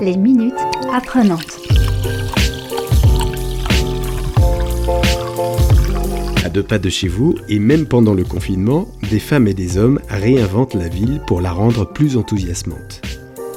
Les minutes apprenantes. À deux pas de chez vous, et même pendant le confinement, des femmes et des hommes réinventent la ville pour la rendre plus enthousiasmante.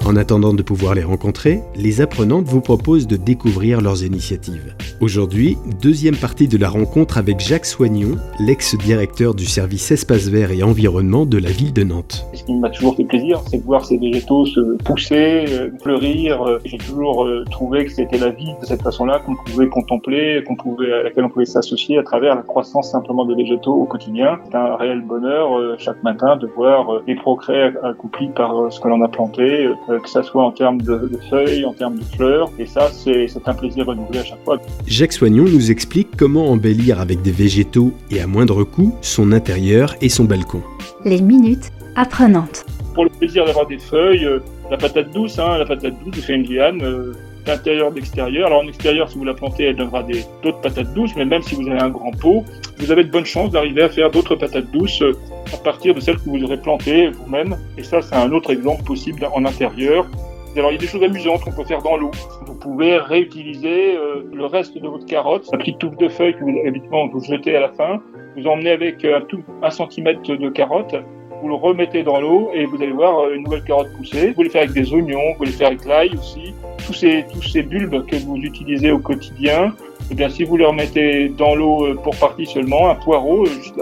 En attendant de pouvoir les rencontrer, les apprenantes vous proposent de découvrir leurs initiatives. Aujourd'hui, deuxième partie de la rencontre avec Jacques Soignon, l'ex-directeur du service espace vert et environnement de la ville de Nantes. Ce qui m'a toujours fait plaisir, c'est de voir ces végétaux se pousser, euh, fleurir. Euh, j'ai toujours euh, trouvé que c'était la vie de cette façon-là qu'on pouvait contempler, à laquelle on pouvait s'associer à travers la croissance simplement des végétaux au quotidien. C'est un réel bonheur chaque matin de voir les progrès accomplis par ce que l'on a planté, que ça soit en termes de, feuilles, en termes de fleurs. Et ça, c'est un plaisir renouvelé à chaque fois. Jacques Soignon nous explique comment embellir avec des végétaux et à moindre coût son intérieur et son balcon. Les minutes apprenantes. Pour le plaisir d'avoir des feuilles, euh, la patate douce, hein, la patate douce, vous faites une liane, euh, d'intérieur, d'extérieur. Alors en extérieur, si vous la plantez, elle donnera d'autres patates douces, mais même si vous avez un grand pot, vous avez de bonnes chances d'arriver à faire d'autres patates douces euh, à partir de celles que vous aurez plantées vous-même. Et ça, c'est un autre exemple possible en intérieur. Alors il y a des choses amusantes qu'on peut faire dans l'eau. Vous pouvez réutiliser euh, le reste de votre carotte, la petite touffe de feuilles que vous vous jetez à la fin. Vous emmenez avec euh, un tout un centimètre de carotte, vous le remettez dans l'eau et vous allez voir euh, une nouvelle carotte pousser. Vous pouvez le faire avec des oignons, vous pouvez le faire avec l'ail aussi. Tous ces tous ces bulbes que vous utilisez au quotidien, eh bien si vous les remettez dans l'eau pour partie seulement, un poireau, juste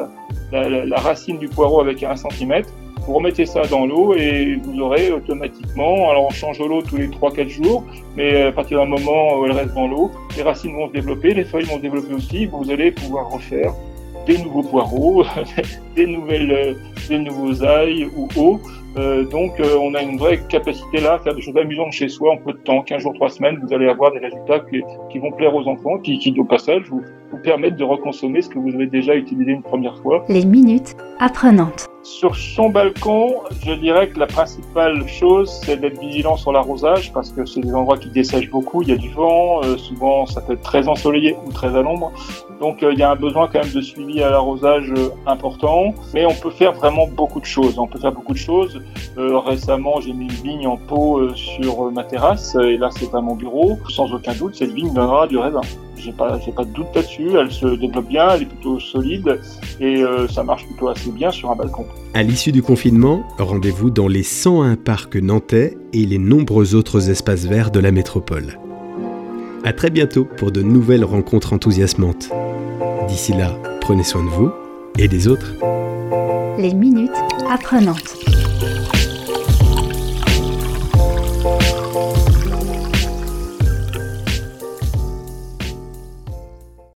la, la, la racine du poireau avec un centimètre, vous remettez ça dans l'eau et vous aurez automatiquement, alors on change l'eau tous les 3-4 jours, mais à partir d'un moment où elle reste dans l'eau, les racines vont se développer, les feuilles vont se développer aussi, vous allez pouvoir refaire des nouveaux poireaux, des nouvelles, des nouveaux ailes ou eaux. Euh, donc euh, on a une vraie capacité là à faire des choses amusantes chez soi en peu de temps, 15 jours, 3 semaines, vous allez avoir des résultats qui, vont plaire aux enfants, qui, qui au passage vous, vous permettent de reconsommer ce que vous avez déjà utilisé une première fois. Les minutes apprenantes. Sur son balcon, je dirais que la principale chose, c'est d'être vigilant sur l'arrosage parce que c'est des endroits qui dessèchent beaucoup. Il y a du vent, euh, souvent ça peut être très ensoleillé ou très à l'ombre. Donc euh, il y a un besoin quand même de suivi à l'arrosage euh, important. Mais on peut faire vraiment beaucoup de choses. On peut faire beaucoup de choses. récemment, j'ai mis une vigne en pot sur ma terrasse et là c'est à mon bureau. Sans aucun doute, cette vigne donnera du raisin j'ai pas, j'ai pas de doute là-dessus. Elle se développe bien, elle est plutôt solide et euh, ça marche plutôt assez bien sur un balcon. À l'issue du confinement, rendez-vous dans les 101 parcs nantais et les nombreux autres espaces verts de la métropole. À très bientôt pour de nouvelles rencontres enthousiasmantes. D'ici là, prenez soin de vous et des autres. Les minutes apprenantes.